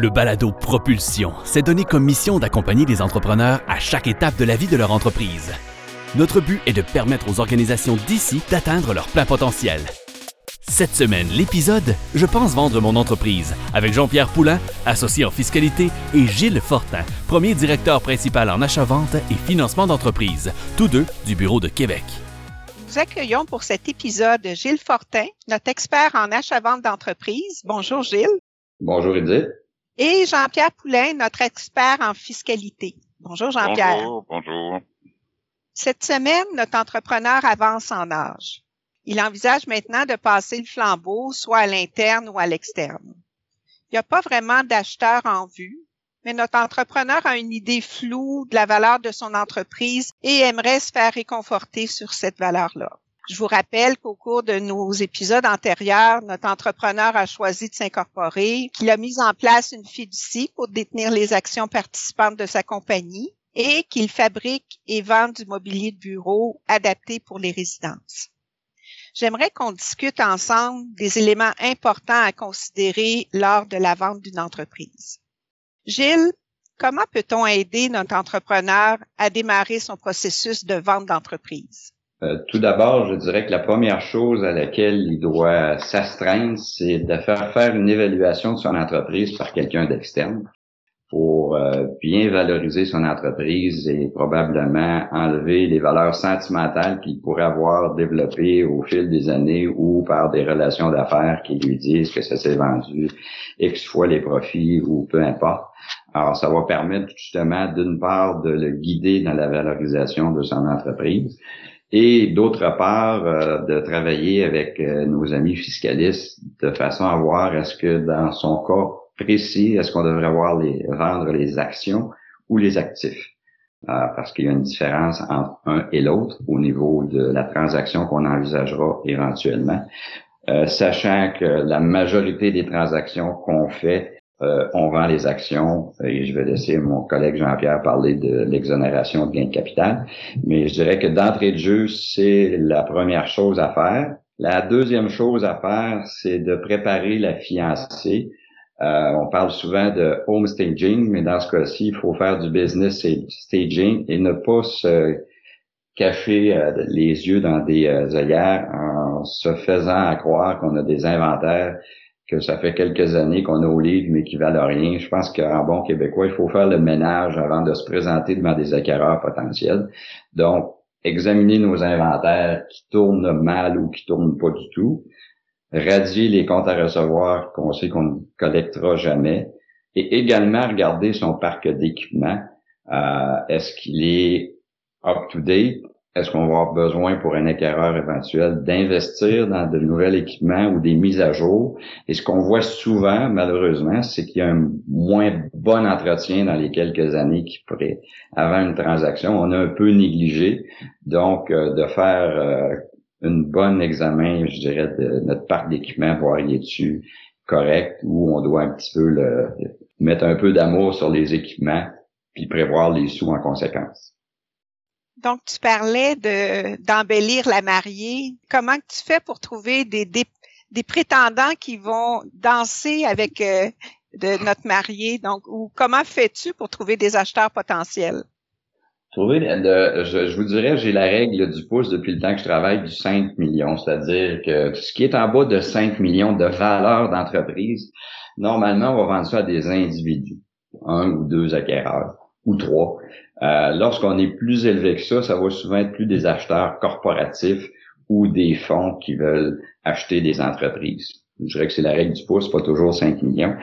Le balado Propulsion s'est donné comme mission d'accompagner les entrepreneurs à chaque étape de la vie de leur entreprise. Notre but est de permettre aux organisations d'ici d'atteindre leur plein potentiel. Cette semaine, l'épisode Je pense vendre mon entreprise avec Jean-Pierre Poulain, associé en fiscalité, et Gilles Fortin, premier directeur principal en achat-vente et financement d'entreprise, tous deux du Bureau de Québec. Nous accueillons pour cet épisode Gilles Fortin, notre expert en achat-vente d'entreprise. Bonjour Gilles. Bonjour Edith. Et Jean-Pierre Poulain, notre expert en fiscalité. Bonjour Jean-Pierre. Bonjour, bonjour. Cette semaine, notre entrepreneur avance en âge. Il envisage maintenant de passer le flambeau soit à l'interne ou à l'externe. Il n'y a pas vraiment d'acheteur en vue, mais notre entrepreneur a une idée floue de la valeur de son entreprise et aimerait se faire réconforter sur cette valeur-là. Je vous rappelle qu'au cours de nos épisodes antérieurs, notre entrepreneur a choisi de s'incorporer, qu'il a mis en place une fiducie pour détenir les actions participantes de sa compagnie et qu'il fabrique et vend du mobilier de bureau adapté pour les résidences. J'aimerais qu'on discute ensemble des éléments importants à considérer lors de la vente d'une entreprise. Gilles, comment peut-on aider notre entrepreneur à démarrer son processus de vente d'entreprise? Euh, tout d'abord, je dirais que la première chose à laquelle il doit s'astreindre, c'est de faire faire une évaluation de son entreprise par quelqu'un d'externe pour euh, bien valoriser son entreprise et probablement enlever les valeurs sentimentales qu'il pourrait avoir développées au fil des années ou par des relations d'affaires qui lui disent que ça s'est vendu X fois les profits ou peu importe. Alors, ça va permettre justement, d'une part, de le guider dans la valorisation de son entreprise et d'autre part, euh, de travailler avec euh, nos amis fiscalistes de façon à voir est-ce que dans son cas, précis, est-ce qu'on devrait voir les, vendre les actions ou les actifs? Euh, parce qu'il y a une différence entre un et l'autre au niveau de la transaction qu'on envisagera éventuellement. Sachant que la majorité des transactions qu'on fait, euh, on vend les actions et je vais laisser mon collègue Jean-Pierre parler de l'exonération de gains de capital. Mais je dirais que d'entrée de jeu, c'est la première chose à faire. La deuxième chose à faire, c'est de préparer la fiancée euh, on parle souvent de home staging, mais dans ce cas-ci, il faut faire du business staging et ne pas se cacher euh, les yeux dans des euh, œillères en se faisant croire qu'on a des inventaires que ça fait quelques années qu'on a au livre, mais qui valent rien. Je pense qu'en bon québécois, il faut faire le ménage avant de se présenter devant des acquéreurs potentiels. Donc, examiner nos inventaires qui tournent mal ou qui tournent pas du tout radier les comptes à recevoir qu'on sait qu'on ne collectera jamais, et également regarder son parc d'équipement. Euh, est-ce qu'il est up-to-date? Est-ce qu'on va avoir besoin pour un acquéreur éventuel d'investir dans de nouveaux équipements ou des mises à jour? Et ce qu'on voit souvent, malheureusement, c'est qu'il y a un moins bon entretien dans les quelques années qui pourraient, avant une transaction. On a un peu négligé. Donc, euh, de faire euh, une bonne examen, je dirais, de notre parc d'équipement, voir il est-tu correct ou on doit un petit peu mettre un peu d'amour sur les équipements puis prévoir les sous en conséquence. Donc, tu parlais de d'embellir la mariée. Comment tu fais pour trouver des, prétendants qui vont danser avec euh, notre mariée? Donc, ou comment fais-tu pour trouver des acheteurs potentiels? Trouver, je, vous dirais, j'ai la règle du pouce depuis le temps que je travaille du 5 millions, c'est-à-dire que ce qui est en bas de 5 millions de valeur d'entreprise, normalement, on va vendre ça à des individus, un ou deux acquéreurs, ou trois. Euh, lorsqu'on est plus élevé que ça, ça va souvent être plus des acheteurs corporatifs ou des fonds qui veulent acheter des entreprises. Je dirais que c'est la règle du pouce, pas toujours 5 millions.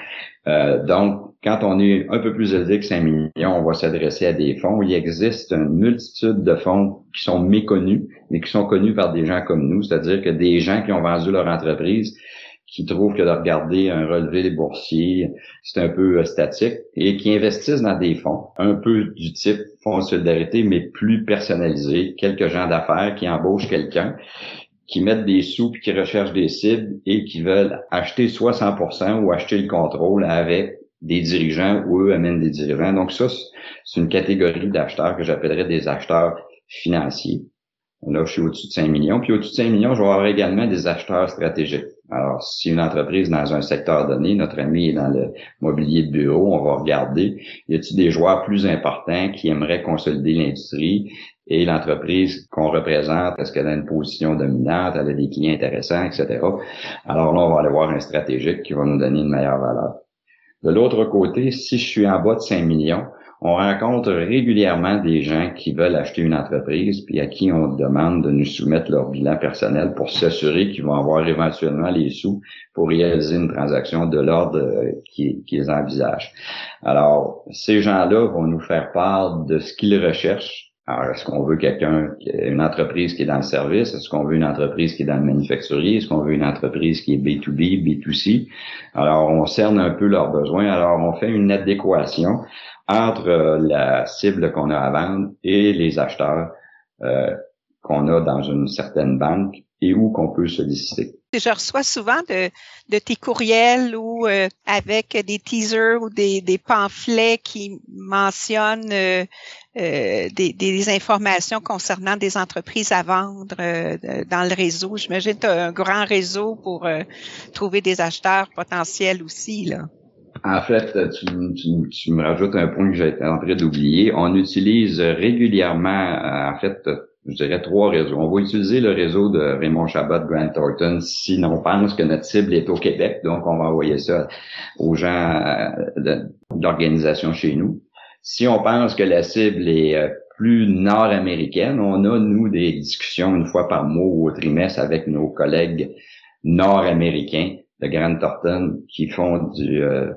Euh, donc, quand on est un peu plus élevé que 5 millions, on va s'adresser à des fonds. Il existe une multitude de fonds qui sont méconnus, mais qui sont connus par des gens comme nous, c'est-à-dire que des gens qui ont vendu leur entreprise, qui trouvent que de regarder un relevé des boursiers, c'est un peu euh, statique, et qui investissent dans des fonds, un peu du type fonds de solidarité, mais plus personnalisé, quelques gens d'affaires qui embauchent quelqu'un qui mettent des sous puis qui recherchent des cibles et qui veulent acheter soit 100% ou acheter le contrôle avec des dirigeants ou eux amènent des dirigeants. Donc ça, c'est une catégorie d'acheteurs que j'appellerais des acheteurs financiers. Là, je suis au-dessus de 5 millions. Puis au-dessus de 5 millions, je vais avoir également des acheteurs stratégiques. Alors, si une entreprise dans un secteur donné, notre ami est dans le mobilier de bureau, on va regarder, y a-t-il des joueurs plus importants qui aimeraient consolider l'industrie et l'entreprise qu'on représente, est-ce qu'elle a une position dominante, elle a des clients intéressants, etc. Alors là, on va aller voir un stratégique qui va nous donner une meilleure valeur. De l'autre côté, si je suis en bas de 5 millions, on rencontre régulièrement des gens qui veulent acheter une entreprise, puis à qui on demande de nous soumettre leur bilan personnel pour s'assurer qu'ils vont avoir éventuellement les sous pour réaliser une transaction de l'ordre euh, qu'ils envisagent. Alors, ces gens-là vont nous faire part de ce qu'ils recherchent. Alors, est-ce qu'on veut quelqu'un, une entreprise qui est dans le service? Est-ce qu'on veut une entreprise qui est dans le manufacturier? Est-ce qu'on veut une entreprise qui est B2B, B2C? Alors, on cerne un peu leurs besoins. Alors, on fait une adéquation entre euh, la cible qu'on a à vendre et les acheteurs euh, qu'on a dans une certaine banque et où qu'on peut solliciter. Je reçois souvent de, de tes courriels ou euh, avec des teasers ou des, des pamphlets qui mentionnent des, informations concernant des entreprises à vendre dans le réseau. J'imagine que tu un grand réseau pour trouver des acheteurs potentiels aussi. là. En fait, tu, tu, me rajoutes un point que j'ai en train d'oublier. On utilise régulièrement, en fait, je dirais trois réseaux. On va utiliser le réseau de Raymond Chabot, Grant Thornton, si on pense que notre cible est au Québec. Donc, on va envoyer ça aux gens euh, de, l'organisation chez nous. Si on pense que la cible est euh, plus nord-américaine, on a, nous, des discussions une fois par mois ou au trimestre avec nos collègues nord-américains de Grant Thornton qui font du, euh,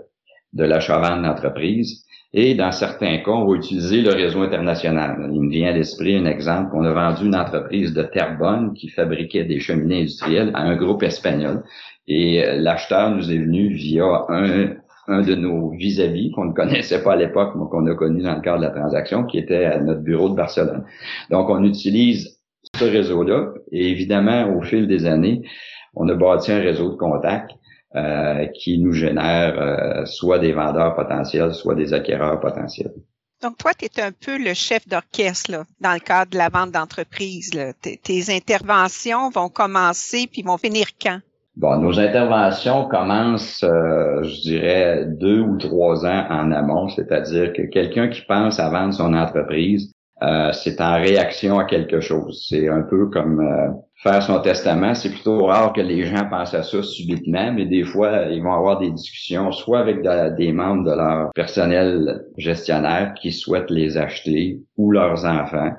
de l'achat-vente d'entreprise. Et dans certains cas, on va utiliser le réseau international. Il me vient à l'esprit un exemple. On a vendu une entreprise de Terrebonne qui fabriquait des cheminées industrielles à un groupe espagnol. Et euh, l'acheteur nous est venu via un, un de nos vis-à-vis qu'on ne connaissait pas à l'époque, mais qu'on a connu dans le cadre de la transaction, qui était à notre bureau de Barcelone. Donc, on utilise ce réseau-là. Et évidemment, au fil des années, on a bâti un réseau de contacts euh, qui nous génère euh, soit des vendeurs potentiels, soit des acquéreurs potentiels. Donc, toi, tu es un peu le chef d'orchestre dans le cadre de la vente d'entreprise. Tes interventions vont commencer puis vont finir quand? Bon, nos interventions commencent, euh, je dirais, deux ou trois ans en amont, c'est-à-dire que quelqu'un qui pense à vendre son entreprise, c'est en réaction à quelque chose. C'est un peu comme faire son testament, c'est plutôt rare que les gens pensent à ça subitement, mais des fois, ils vont avoir des discussions, soit avec des membres de leur personnel gestionnaire qui souhaitent les acheter, ou leurs enfants,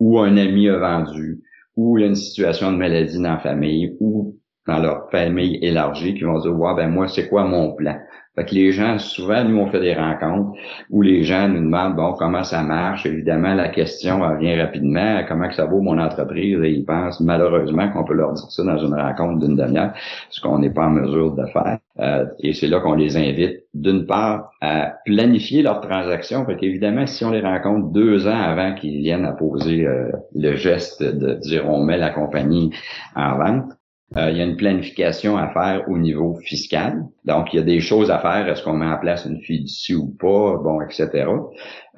ou un ami a vendu, ou une situation de maladie dans la famille, ou dans leur famille élargie, qui vont dire, ouais, ben moi, c'est quoi mon plan? Fait que les gens, souvent, nous, on fait des rencontres où les gens nous demandent, bon, comment ça marche? Évidemment, la question vient rapidement, comment que ça vaut mon entreprise? Et ils pensent malheureusement qu'on peut leur dire ça dans une rencontre d'une demi-heure, ce qu'on n'est pas en mesure de faire. Euh, et c'est là qu'on les invite, d'une part, à planifier leur transaction. Fait qu'évidemment, si on les rencontre deux ans avant qu'ils viennent à poser euh, le geste de dire on met la compagnie en vente, euh, il y a une planification à faire au niveau fiscal. Donc, il y a des choses à faire. Est-ce qu'on met en place une fiducie ou pas? Bon, etc.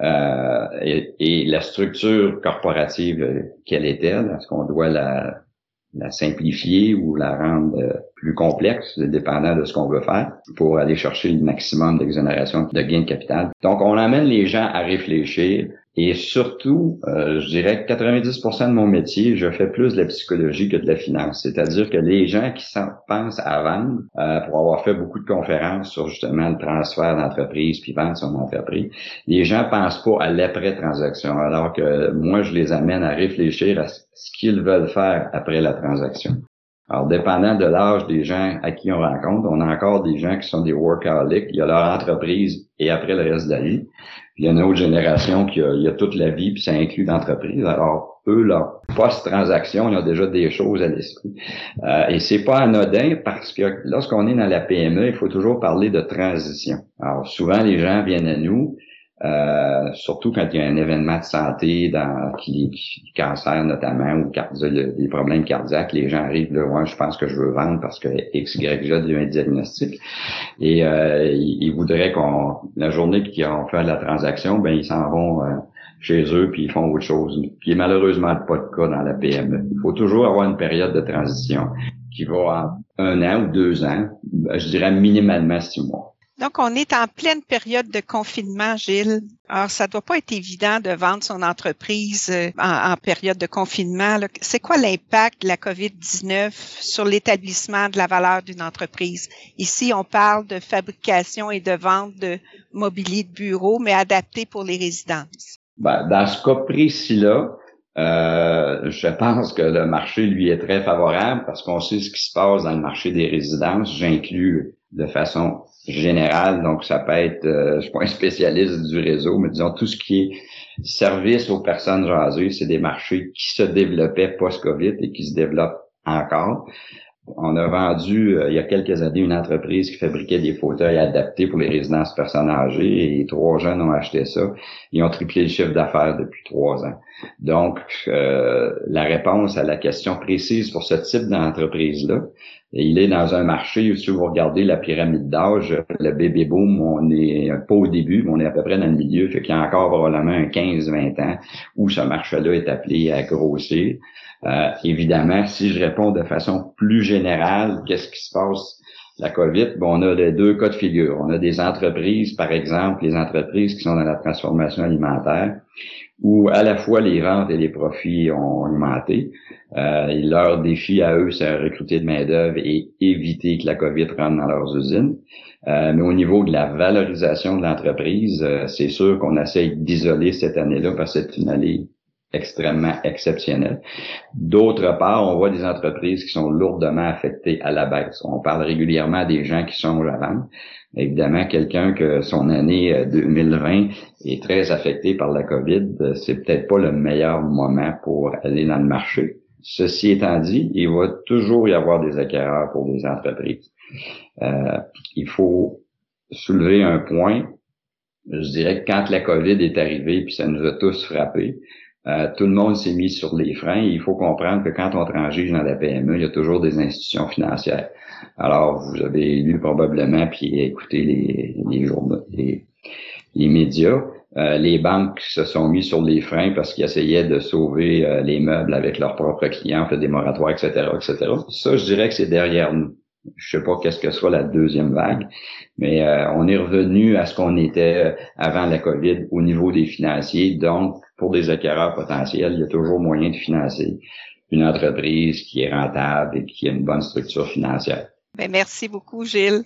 Euh, et, la structure corporative, euh, quelle est-elle? Est-ce qu'on doit la, la simplifier ou la rendre plus complexe, dépendant de ce qu'on veut faire, pour aller chercher le maximum d'exonération de gains de capital? Donc, on amène les gens à réfléchir et surtout, euh, je dirais que 90% de mon métier, je fais plus de la psychologie que de la finance. C'est-à-dire que les gens qui pensent à vendre, euh, pour avoir fait beaucoup de conférences sur justement le transfert d'entreprise puis vendre son entreprise, les gens pensent pas à l'après-transaction. Alors que moi, je les amène à réfléchir à ce qu'ils veulent faire après la transaction. Alors, dépendant de l'âge des gens à qui on rencontre, on a encore des gens qui sont des workaholics. Il y a leur entreprise et après le reste de la vie. Il y a une autre génération qui a, il y a toute la vie, puis ça inclut l'entreprise. Alors, eux, leur post-transaction, ils ont déjà des choses à l'esprit. Euh, et c'est pas anodin parce que lorsqu'on est dans la PME, il faut toujours parler de transition. Alors, souvent, les gens viennent à nous, euh, surtout quand il y a un événement de santé dans qui, cancer notamment ou des problèmes cardiaques, les gens arrivent ouais, je pense que je veux vendre parce que X, Y, Z a un diagnostic. Et euh, ils, voudraient qu'on la journée qu'ils ont fait la transaction, ben ils s'en vont euh, chez eux puis ils font autre chose. Qui est malheureusement pas le cas dans la PME. Il faut toujours avoir une période de transition qui va un an ou deux ans, je dirais minimalement six mois. Donc, on est en pleine période de confinement, Gilles. Alors, ça doit pas être évident de vendre son entreprise euh, en, période de confinement. C'est quoi l'impact de la COVID-19 sur l'établissement de la valeur d'une entreprise? Ici, on parle de fabrication et de vente de mobilier de bureau, mais adapté pour les résidences. Ben, dans ce cas précis-là, euh, je pense que le marché lui est très favorable parce qu'on sait ce qui se passe dans le marché des résidences. J'inclus de façon générale, donc ça peut être, euh, je suis pas un spécialiste du réseau, mais disons tout ce qui est service aux personnes âgées, c'est des marchés qui se développaient post-Covid et qui se développent encore. On a vendu euh, il y a quelques années une entreprise qui fabriquait des fauteuils adaptés pour les résidences personnes âgées et trois jeunes ont acheté ça. Ils ont triplé le chiffre d'affaires depuis trois ans. Donc, euh, la réponse à la question précise pour ce type d'entreprise-là, il est dans un marché où si vous regardez la pyramide d'âge, le bébé boom, on est pas au début, mais on est à peu près dans le milieu, fait qu'il y a encore probablement un 15-20 ans où ce marché-là est appelé à grossir. Euh, évidemment, si je réponds de façon plus générale, qu'est-ce qui se passe? La COVID? Bon, on a les deux cas de figure. On a des entreprises, par exemple, les entreprises qui sont dans la transformation alimentaire, où à la fois les ventes et les profits ont augmenté. Euh, leur défi à eux, c'est recruter de main-d'œuvre et éviter que la COVID rentre dans leurs usines. Euh, mais au niveau de la valorisation de l'entreprise, euh, c'est sûr qu'on essaye d'isoler cette année-là parce que c'est une année extrêmement exceptionnelle. D'autre part, on voit des entreprises qui sont lourdement affectées à la baisse. On parle régulièrement des gens qui sont à vendre. Évidemment, quelqu'un que son année 2020 euh, est très affecté par la COVID, euh, c'est peut-être pas le meilleur moment pour aller dans le marché. Ceci étant dit, il va toujours y avoir des acquéreurs pour des entreprises. Euh, il faut soulever un point. Je dirais que quand la COVID est arrivée, puis ça nous a tous frappés, euh, tout le monde s'est mis sur les freins. Il faut comprendre que quand on transige dans la PME, il y a toujours des institutions financières. Alors, vous avez lu probablement puis écouté les, les médias. Euh, les banques se sont mis sur les freins parce qu'ils essayaient de sauver euh, les meubles avec leurs propres clients, fait des moratoires, etc., etc. Ça, je dirais que c'est derrière nous. Je sais pas qu'est-ce que soit la deuxième vague, mais on est revenu à ce qu'on était avant la COVID au niveau des financiers. Donc, pour des acquéreurs potentiels, il y a toujours moyen de financer une entreprise qui est rentable et qui a une bonne structure financière. Bien, merci beaucoup, Gilles.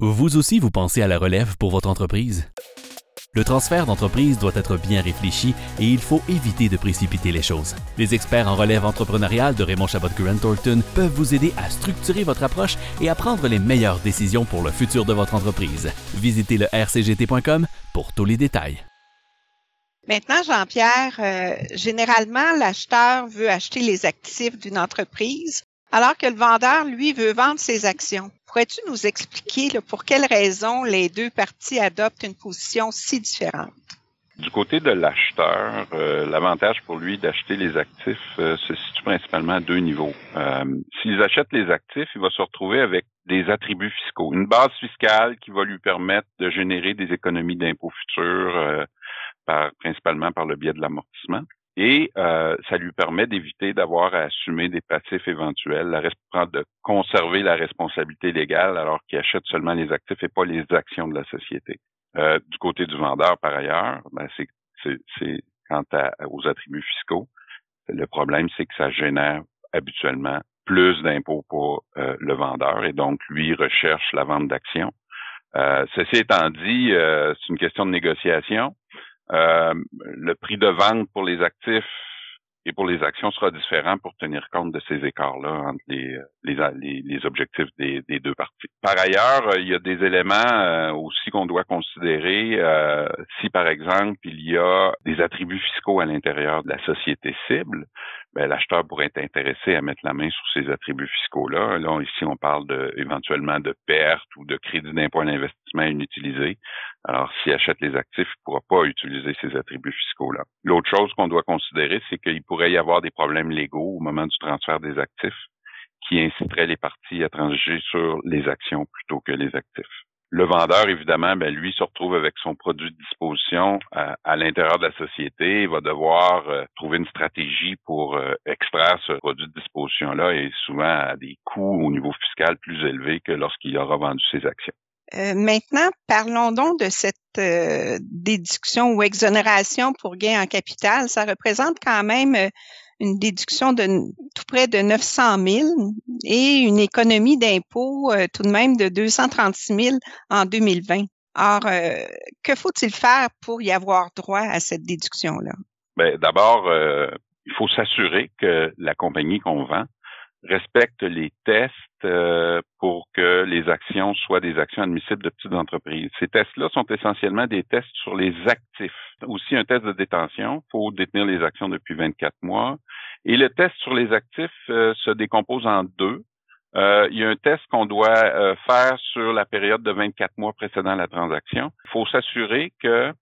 Vous aussi, vous pensez à la relève pour votre entreprise? Le transfert d'entreprise doit être bien réfléchi et il faut éviter de précipiter les choses. Les experts en relève entrepreneuriale de Raymond Chabot Grant Thornton peuvent vous aider à structurer votre approche et à prendre les meilleures décisions pour le futur de votre entreprise. Visitez le rcgt.com pour tous les détails. Maintenant, Jean-Pierre, euh, généralement, l'acheteur veut acheter les actifs d'une entreprise, alors que le vendeur, lui, veut vendre ses actions. Pourrais-tu nous expliquer pour quelles raisons les deux parties adoptent une position si différente? Du côté de l'acheteur, euh, l'avantage pour lui d'acheter les actifs euh, se situe principalement à deux niveaux. Euh, S'il achète les actifs, il va se retrouver avec des attributs fiscaux, une base fiscale qui va lui permettre de générer des économies d'impôts futurs, principalement par le biais de l'amortissement et euh, ça lui permet d'éviter d'avoir à assumer des passifs éventuels, la, de conserver la responsabilité légale alors qu'il achète seulement les actifs et pas les actions de la société. Euh, du côté du vendeur, par ailleurs, ben c'est quant aux attributs fiscaux, le problème, c'est que ça génère habituellement plus d'impôts pour euh, le vendeur et donc lui recherche la vente d'actions. ceci étant dit, c'est une question de négociation. Euh, le prix de vente pour les actifs et pour les actions sera différent pour tenir compte de ces écarts-là entre les, les, les, objectifs des, des, deux parties. Par ailleurs, euh, il y a des éléments euh, aussi qu'on doit considérer si, par exemple, il y a des attributs fiscaux à l'intérieur de la société cible. Ben, l'acheteur pourrait être intéressé à mettre la main sur ces attributs fiscaux-là. Là, ici, on parle de, éventuellement de pertes ou de crédit d'impôt à l'investissement inutilisé. Alors, s'il achète les actifs, il ne pourra pas utiliser ces attributs fiscaux-là. L'autre chose qu'on doit considérer, c'est qu'il pourrait y avoir des problèmes légaux au moment du transfert des actifs qui inciteraient les parties à transiger sur les actions plutôt que les actifs. Le vendeur, évidemment, ben, lui se retrouve avec son produit de disposition à, l'intérieur de la société. Il va devoir euh, trouver une stratégie pour euh, extraire ce produit de disposition-là et souvent à des coûts au niveau fiscal plus élevés que lorsqu'il aura vendu ses actions. Euh, maintenant, parlons donc de cette déduction ou exonération pour gain en capital. Ça représente quand même une déduction de tout près de 900 000 et une économie d'impôt euh, tout de même de 236 000 en 2020. Or, euh, que faut-il faire pour y avoir droit à cette déduction-là? Ben, d'abord, euh, il faut s'assurer que la compagnie qu'on vend respecte les tests pour que les actions soient des actions admissibles de petites entreprises. Ces tests-là sont essentiellement des tests sur les actifs. Aussi un test de détention, faut détenir les actions depuis 24 mois. Et le test sur les actifs euh, se décompose en deux. Euh, il y a un test qu'on doit euh, faire sur la période de 24 mois précédant la transaction. Il faut s'assurer que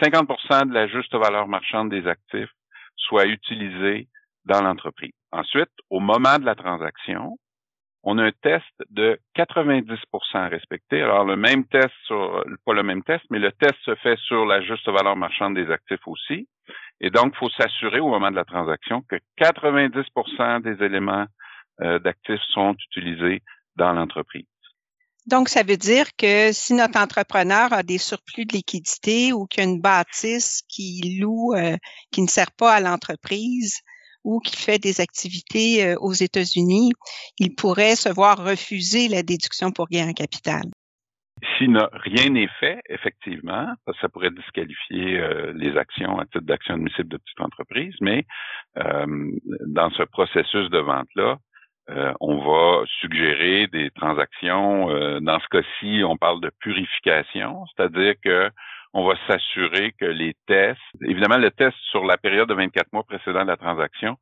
50% de la juste valeur marchande des actifs soit utilisée dans l'entreprise. Ensuite, au moment de la transaction, on a un test de 90% à respecter. Alors, le même test sur, pas le même test, mais le test se fait sur la juste valeur marchande des actifs aussi. Et donc, il faut s'assurer au moment de la transaction que 90% des éléments euh, d'actifs sont utilisés dans l'entreprise. Donc, ça veut dire que si notre entrepreneur a des surplus de liquidité ou qu'il y a une bâtisse qui loue, euh, qui ne sert pas à l'entreprise ou qui fait des activités euh, aux États-Unis, il pourrait se voir refuser la déduction pour gain en capital. Si rien n'est fait, effectivement, ça pourrait disqualifier euh, les actions à titre d'action admissible de petite entreprise, mais euh, dans ce processus de vente-là, euh, on va suggérer des transactions. dans ce cas-ci, on parle de purification, c'est-à-dire que on va s'assurer que les tests, évidemment, le test sur la période de 24 mois précédant la transaction,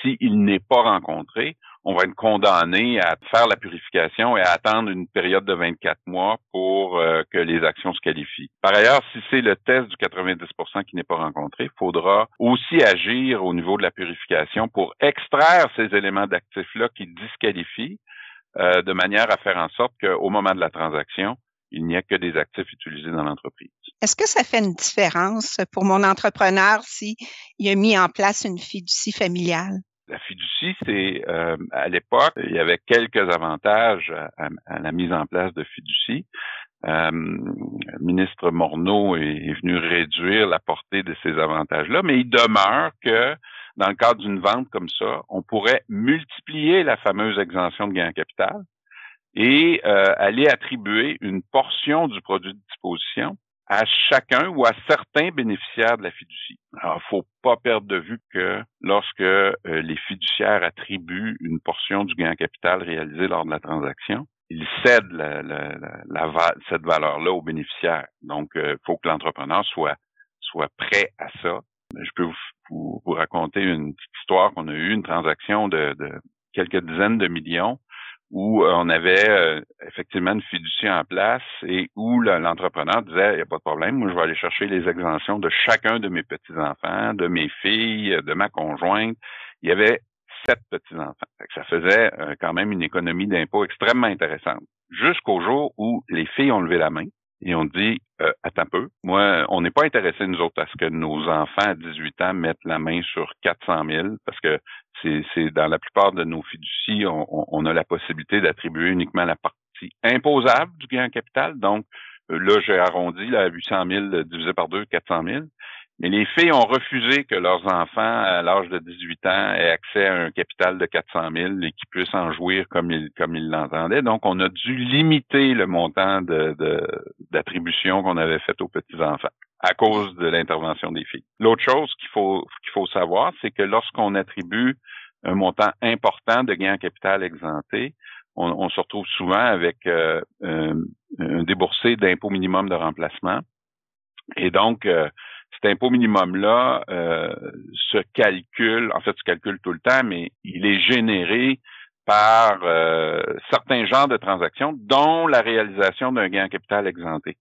s'il n'est pas rencontré, on va être condamné à faire la purification et à attendre une période de 24 mois pour euh, que les actions se qualifient. Par ailleurs, si c'est le test du 90% qui n'est pas rencontré, il faudra aussi agir au niveau de la purification pour extraire ces éléments d'actifs-là qui disqualifient euh, de manière à faire en sorte qu'au moment de la transaction, il n'y a que des actifs utilisés dans l'entreprise. Est-ce que ça fait une différence pour mon entrepreneur s'il a mis en place une fiducie familiale? La fiducie, c'est euh, à l'époque, il y avait quelques avantages à, la mise en place de fiducie. Euh, le ministre Morneau est, venu réduire la portée de ces avantages-là, mais il demeure que dans le cadre d'une vente comme ça, on pourrait multiplier la fameuse exemption de gain en capital et euh, aller attribuer une portion du produit de disposition à chacun ou à certains bénéficiaires de la fiducie. Alors, faut pas perdre de vue que lorsque euh, les fiduciaires attribuent une portion du gain en capital réalisé lors de la transaction, ils cèdent cette valeur-là aux bénéficiaires. Donc, il euh, faut que l'entrepreneur soit soit prêt à ça. Je peux vous, vous, raconter une petite histoire qu'on a eu, une transaction de, de quelques dizaines de millions où euh, on avait euh, effectivement une fiducie en place et où l'entrepreneur disait, il n'y a pas de problème, moi je vais aller chercher les exemptions de chacun de mes petits-enfants, de mes filles, de ma conjointe. Il y avait sept petits-enfants. Ça faisait euh, quand même une économie d'impôt extrêmement intéressante. Jusqu'au jour où les filles ont levé la main et on dit euh, attends un peu, moi, on n'est pas intéressé nous autres à ce que nos enfants à 18 ans mettent la main sur 400 000 parce que c'est dans la plupart de nos fiducies, on, on a la possibilité d'attribuer uniquement la partie imposable du gain en capital. Donc là, j'ai arrondi là, à 800 000 divisé par deux, 400 000. Mais les filles ont refusé que leurs enfants, à l'âge de 18 ans, aient accès à un capital de 400 000 et qu'ils puissent en jouir comme ils comme ils l'entendaient. Donc, on a dû limiter le montant de d'attribution qu'on avait fait aux petits enfants à cause de l'intervention des filles. L'autre chose qu'il faut qu'il faut savoir, c'est que lorsqu'on attribue un montant important de gains en capital exempté, on, se retrouve souvent avec euh, un, déboursé d'impôt minimum de remplacement. Et donc, euh, cet impôt minimum-là euh, se calcule, en fait, se calcule tout le temps, mais il est généré par euh, certains genres de transactions, dont la réalisation d'un gain en capital exempté.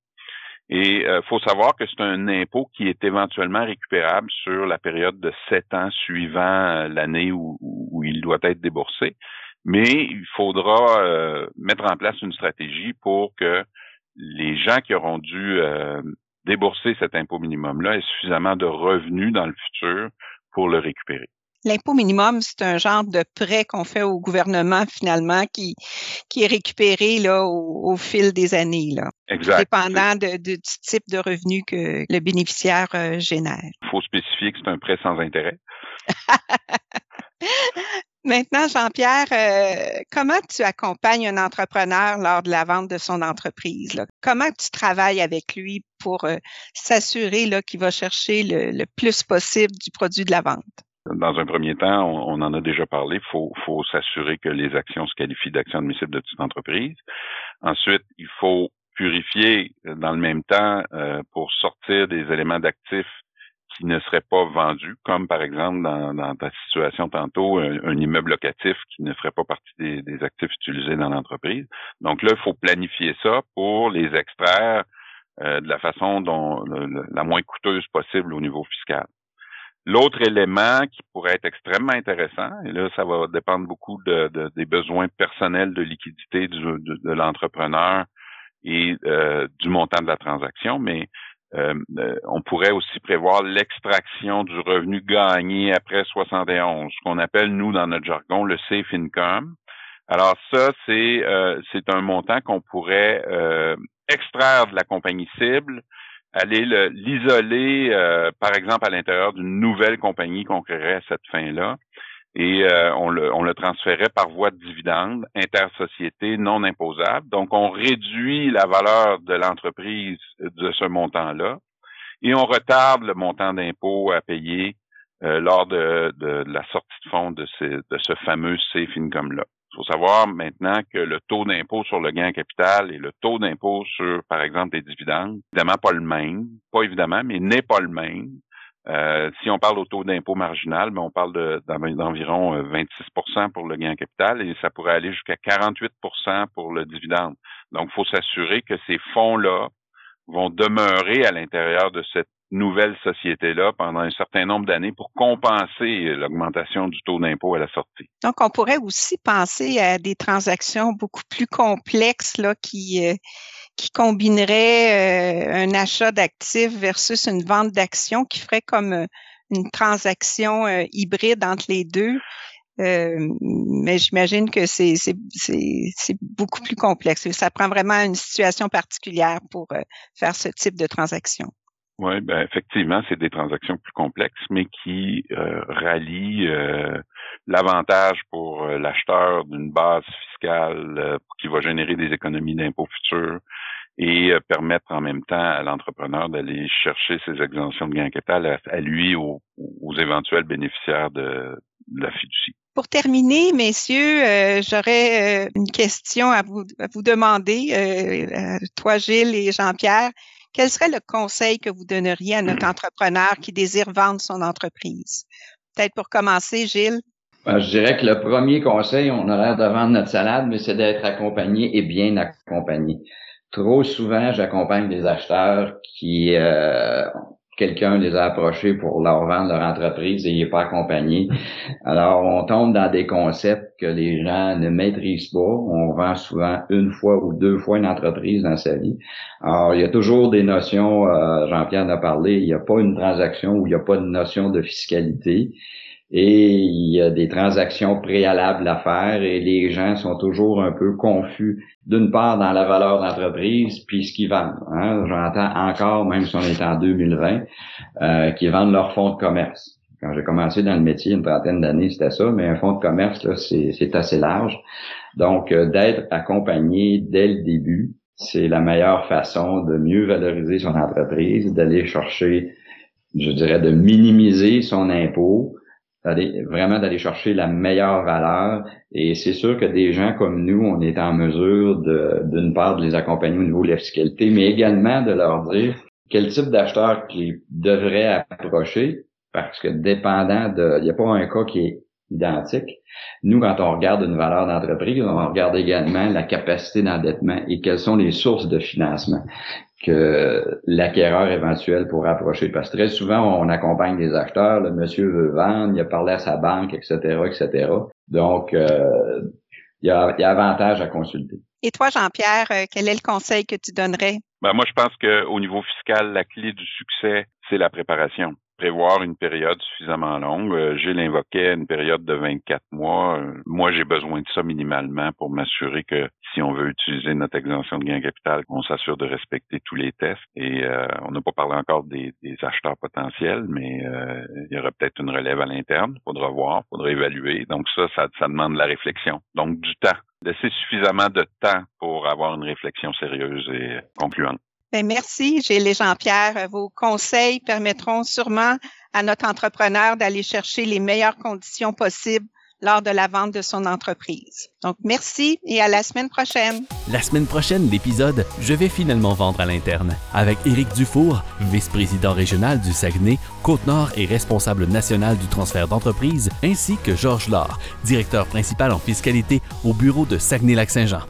Et il euh, faut savoir que c'est un impôt qui est éventuellement récupérable sur la période de sept ans suivant l'année où, où, il doit être déboursé. Mais il faudra mettre en place une stratégie pour que les gens qui auront dû débourser cet impôt minimum-là aient suffisamment de revenus dans le futur pour le récupérer. L'impôt minimum, c'est un genre de prêt qu'on fait au gouvernement finalement qui, qui est récupéré là, au, fil des années. Là, exact. Dépendant de, du type de revenu que le bénéficiaire euh, génère. Il faut spécifier que c'est un prêt sans intérêt. Maintenant, Jean-Pierre, euh, comment tu accompagnes un entrepreneur lors de la vente de son entreprise? Là? Comment tu travailles avec lui pour euh, s'assurer qu'il va chercher le, plus possible du produit de la vente? Dans un premier temps, on, en a déjà parlé, il faut, faut s'assurer que les actions se qualifient d'actions admissibles de toute entreprise. Ensuite, il faut purifier euh, dans le même temps euh, pour sortir des éléments d'actifs qui ne seraient pas vendus, comme par exemple dans, ta situation tantôt, un, immeuble locatif qui ne ferait pas partie des, actifs utilisés dans l'entreprise. Donc là, il faut planifier ça pour les extraire euh, de la façon dont la moins coûteuse possible au niveau fiscal. L'autre élément qui pourrait être extrêmement intéressant, et là, ça va dépendre beaucoup de, des besoins personnels de liquidité de, l'entrepreneur et euh, du montant de la transaction, mais euh, euh, on pourrait aussi prévoir l'extraction du revenu gagné après 71, ce qu'on appelle, nous, dans notre jargon, le safe income. Alors ça, c'est c'est un montant qu'on pourrait extraire de la compagnie cible aller l'isoler, euh, par exemple, à l'intérieur d'une nouvelle compagnie qu'on créerait à cette fin-là. Et euh, on, le, on le transférait par voie de dividende, intersociété non imposable. Donc, on réduit la valeur de l'entreprise de ce montant-là et on retarde le montant d'impôt à payer euh, lors de, de, la sortie de fonds de, ces, de ce fameux safe income-là. Il faut savoir maintenant que le taux d'impôt sur le gain en capital et le taux d'impôt sur, par exemple, des dividendes, évidemment pas le même, pas évidemment, mais n'est pas le même. Euh, si on parle au taux d'impôt marginal, mais ben, on parle d'environ 26% euh, pour le gain en capital et ça pourrait aller jusqu'à 48% pour le dividende. Donc, il faut s'assurer que ces fonds-là vont demeurer à l'intérieur de cette nouvelle société-là pendant un certain nombre d'années pour compenser l'augmentation du taux d'impôt à la sortie. Donc, on pourrait aussi penser à des transactions beaucoup plus complexes là, qui, euh, qui combineraient euh, un achat d'actifs versus une vente d'actions qui ferait comme euh, une transaction hybride entre les deux. mais j'imagine que c'est beaucoup plus complexe. Ça prend vraiment une situation particulière pour faire ce type de transaction. Oui, ben effectivement, c'est des transactions plus complexes, mais qui euh, rallient euh, l'avantage pour euh, l'acheteur d'une base fiscale qui va générer des économies d'impôts futurs et permettre en même temps à l'entrepreneur d'aller chercher ses exemptions de gain capital à, lui ou aux, éventuels bénéficiaires de, la fiducie. Pour terminer, messieurs, j'aurais une question à vous, à vous demander, toi Gilles et Jean-Pierre quel serait le conseil que vous donneriez à notre entrepreneur qui désire vendre son entreprise? Peut-être pour commencer, Gilles? Ben, je dirais que le premier conseil, on a l'air de vendre notre salade, mais c'est d'être accompagné et bien accompagné. Trop souvent, j'accompagne des acheteurs qui euh, quelqu'un les a approchés pour leur vendre leur entreprise et il n'est pas accompagné. Alors, on tombe dans des concepts que les gens ne maîtrisent pas. On vend souvent une fois ou deux fois une entreprise dans sa vie. Alors, il y a toujours des notions, euh, Jean-Pierre en a parlé, il n'y a pas une transaction où il n'y a pas de notion de fiscalité et il y a des transactions préalables à faire et les gens sont toujours un peu confus d'une part dans la valeur d'entreprise puis ce qu'ils vendent. Hein. J'entends encore, même si on est en 2020, euh, qu'ils vendent leur fonds de commerce. Quand j'ai commencé dans le métier, une trentaine d'années, c'était ça, mais un fonds de commerce, c'est assez large. Donc, euh, d'être accompagné dès le début, c'est la meilleure façon de mieux valoriser son entreprise, d'aller chercher, je dirais, de minimiser son impôt, vraiment d'aller chercher la meilleure valeur. Et c'est sûr que des gens comme nous, on est en mesure de, d'une part, de les accompagner au niveau de la fiscalité, mais également de leur dire quel type d'acheteur qu'ils devraient approcher, parce que dépendant de, il n'y a pas un cas qui est identique. Nous, quand on regarde une valeur d'entreprise, on regarde également la capacité d'endettement et quelles sont les sources de financement que l'acquéreur éventuel pourrait approcher. Parce que très souvent, on accompagne des acheteurs, le monsieur veut vendre, il a parlé à sa banque, etc., etc. Donc, euh, il, y a, il y a avantage à consulter. Et toi, Jean-Pierre, euh, quel est le conseil que tu donnerais? Ben, moi, je pense qu'au niveau fiscal, la clé du succès, c'est la préparation prévoir une période suffisamment longue. Euh, Gilles invoquait une période de 24 mois. Euh, moi, j'ai besoin de ça minimalement pour m'assurer que si on veut utiliser notre exemption de gain capital, qu'on s'assure de respecter tous les tests. Et euh, on n'a pas parlé encore des, acheteurs potentiels, mais il y aura peut-être une relève à l'interne. Faudra voir, faudra évaluer. Donc ça, ça, ça demande de la réflexion. Donc du temps. Laisser suffisamment de temps pour avoir une réflexion sérieuse et concluante. Bien, merci, Gilles Jean-Pierre. Vos conseils permettront sûrement à notre entrepreneur d'aller chercher les meilleures conditions possibles lors de la vente de son entreprise. Donc, merci et à la semaine prochaine. La semaine prochaine, l'épisode Je vais finalement vendre à l'interne avec Éric Dufour, vice-président régional du Saguenay, Côte-Nord et responsable national du transfert d'entreprise, ainsi que Georges Laure, directeur principal en fiscalité au bureau de Saguenay-Lac-Saint-Jean.